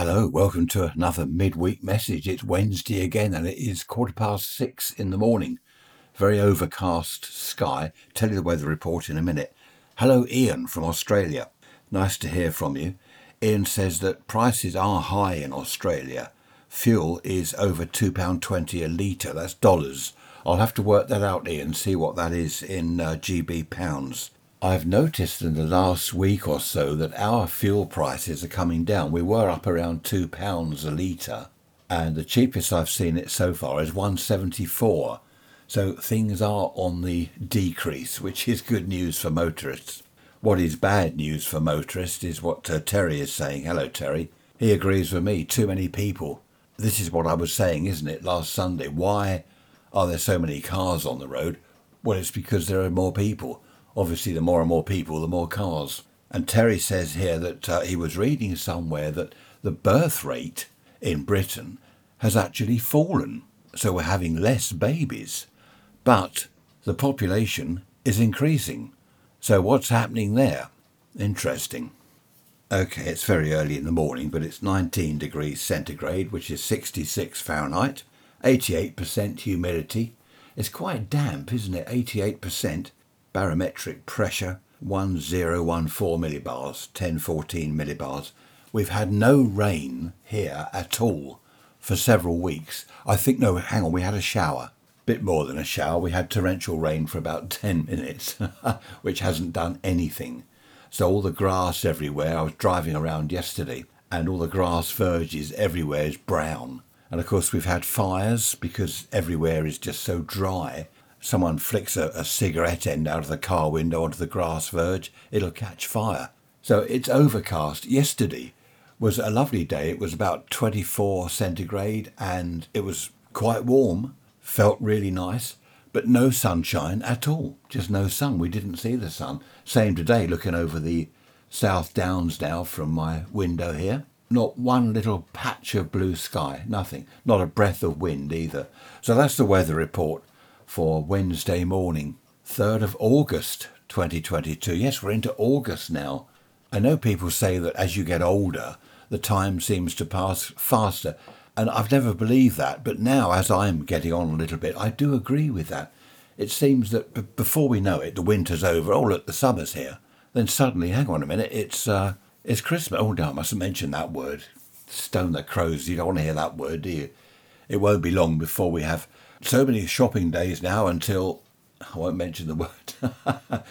Hello, welcome to another midweek message. It's Wednesday again and it is quarter past six in the morning. Very overcast sky. Tell you the weather report in a minute. Hello, Ian from Australia. Nice to hear from you. Ian says that prices are high in Australia. Fuel is over £2.20 a litre. That's dollars. I'll have to work that out, Ian, see what that is in uh, GB pounds. I've noticed in the last week or so that our fuel prices are coming down. We were up around two pounds a litre, and the cheapest I've seen it so far is 174. So things are on the decrease, which is good news for motorists. What is bad news for motorists is what uh, Terry is saying. Hello, Terry. He agrees with me. Too many people. This is what I was saying, isn't it, last Sunday? Why are there so many cars on the road? Well, it's because there are more people obviously, the more and more people, the more cars. And Terry says here that uh, he was reading somewhere that the birth rate in Britain has actually fallen. So we're having less babies, but the population is increasing. So what's happening there? Interesting. Okay, it's very early in the morning, but it's 19 degrees centigrade, which is 66 Fahrenheit, 88% humidity. It's quite damp, isn't it? 88% barometric pressure 1014 millibars, 1014 millibars. We've had no rain here at all for several weeks. I think, no, hang on, we had a shower. Bit more than a shower. We had torrential rain for about 10 minutes, which hasn't done anything. So all the grass everywhere, I was driving around yesterday, and all the grass verges everywhere is brown. And of course, we've had fires because everywhere is just so dry someone flicks a, a, cigarette end out of the car window onto the grass verge, it'll catch fire. So it's overcast. Yesterday was a lovely day. It was about 24 centigrade and it was quite warm, felt really nice, but no sunshine at all. Just no sun. We didn't see the sun. Same today, looking over the South Downs now from my window here. Not one little patch of blue sky, nothing. Not a breath of wind either. So that's the weather report for Wednesday morning, 3rd of August 2022. Yes, we're into August now. I know people say that as you get older, the time seems to pass faster, and I've never believed that, but now as I'm getting on a little bit, I do agree with that. It seems that b- before we know it, the winter's over. Oh, look, the summer's here. Then suddenly, hang on a minute, it's uh, it's Christmas. Oh no, I mustn't mention that word. Stone the crows. You don't want to hear that word, do you? It won't be long before we have so many shopping days now until I won't mention the word.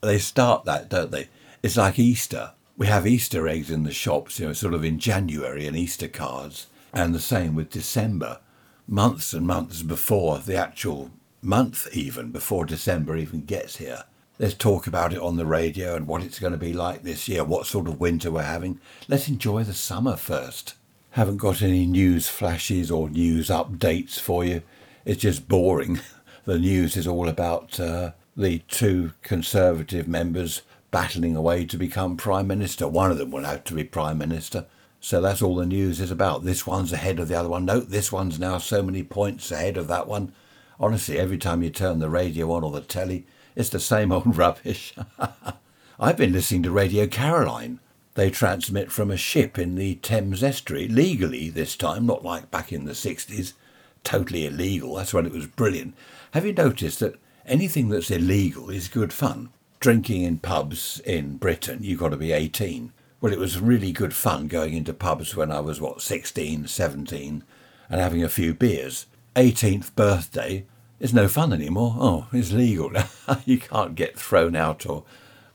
they start that, don't they? It's like Easter. We have Easter eggs in the shops, you know, sort of in January and Easter cards, and the same with December, months and months before the actual month, even before December even gets here. There's talk about it on the radio and what it's going to be like this year, what sort of winter we're having. Let's enjoy the summer first. Haven't got any news flashes or news updates for you it's just boring. The news is all about uh, the two Conservative members battling away to become Prime Minister. One of them will have to be Prime Minister. So that's all the news is about. This one's ahead of the other one. No, this one's now so many points ahead of that one. Honestly, every time you turn the radio on or the telly, it's the same old rubbish. I've been listening to Radio Caroline. They transmit from a ship in the Thames estuary, legally this time, not like back in the 60s totally illegal. That's when it was brilliant. Have you noticed that anything that's illegal is good fun? Drinking in pubs in Britain, you've got to be 18. Well, it was really good fun going into pubs when I was, what, 16, 17, and having a few beers. 18th birthday is no fun anymore. Oh, it's legal you can't get thrown out or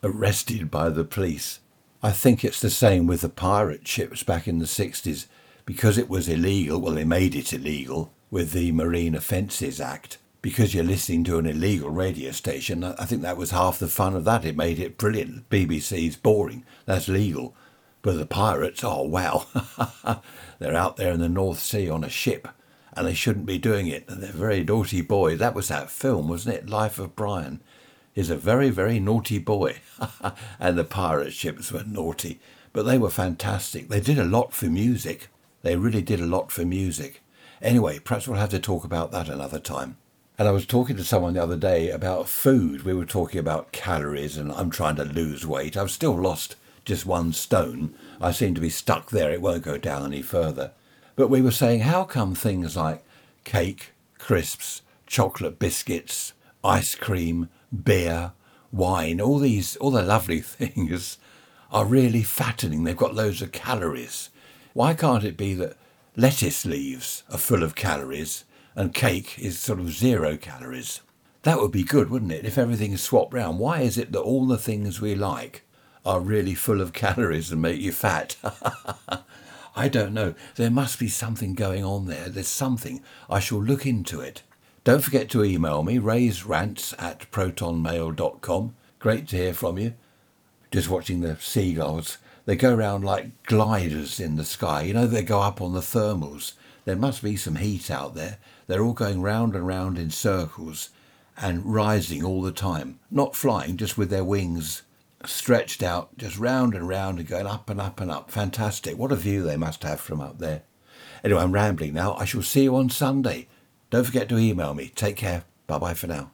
arrested by the police. I think it's the same with the pirate ships back in the 60s. Because it was illegal, well, they made it illegal, with the Marine Offences Act. Because you're listening to an illegal radio station, I think that was half the fun of that. It made it brilliant. BBC's boring. That's legal. But the pirates, oh wow. they're out there in the North Sea on a ship and they shouldn't be doing it. And they're very naughty boys. That was that film, wasn't it? Life of Brian. He's a very, very naughty boy. and the pirate ships were naughty. But they were fantastic. They did a lot for music. They really did a lot for music. Anyway, perhaps we'll have to talk about that another time. And I was talking to someone the other day about food. We were talking about calories, and I'm trying to lose weight. I've still lost just one stone. I seem to be stuck there. It won't go down any further. But we were saying, how come things like cake, crisps, chocolate biscuits, ice cream, beer, wine, all these, all the lovely things are really fattening. They've got loads of calories. Why can't it be that lettuce leaves are full of calories and cake is sort of zero calories? That would be good, wouldn't it, if everything is swapped round? Why is it that all the things we like are really full of calories and make you fat? I don't know. There must be something going on there. There's something. I shall look into it. Don't forget to email me, rants at protonmail.com. Great to hear from you. Just watching the seagulls. They go round like gliders in the sky. You know, they go up on the thermals. There must be some heat out there. They're all going round and round in circles and rising all the time. Not flying, just with their wings stretched out, just round and round and going up and up and up. Fantastic. What a view they must have from up there. Anyway, I'm rambling now. I shall see you on Sunday. Don't forget to email me. Take care. Bye bye for now.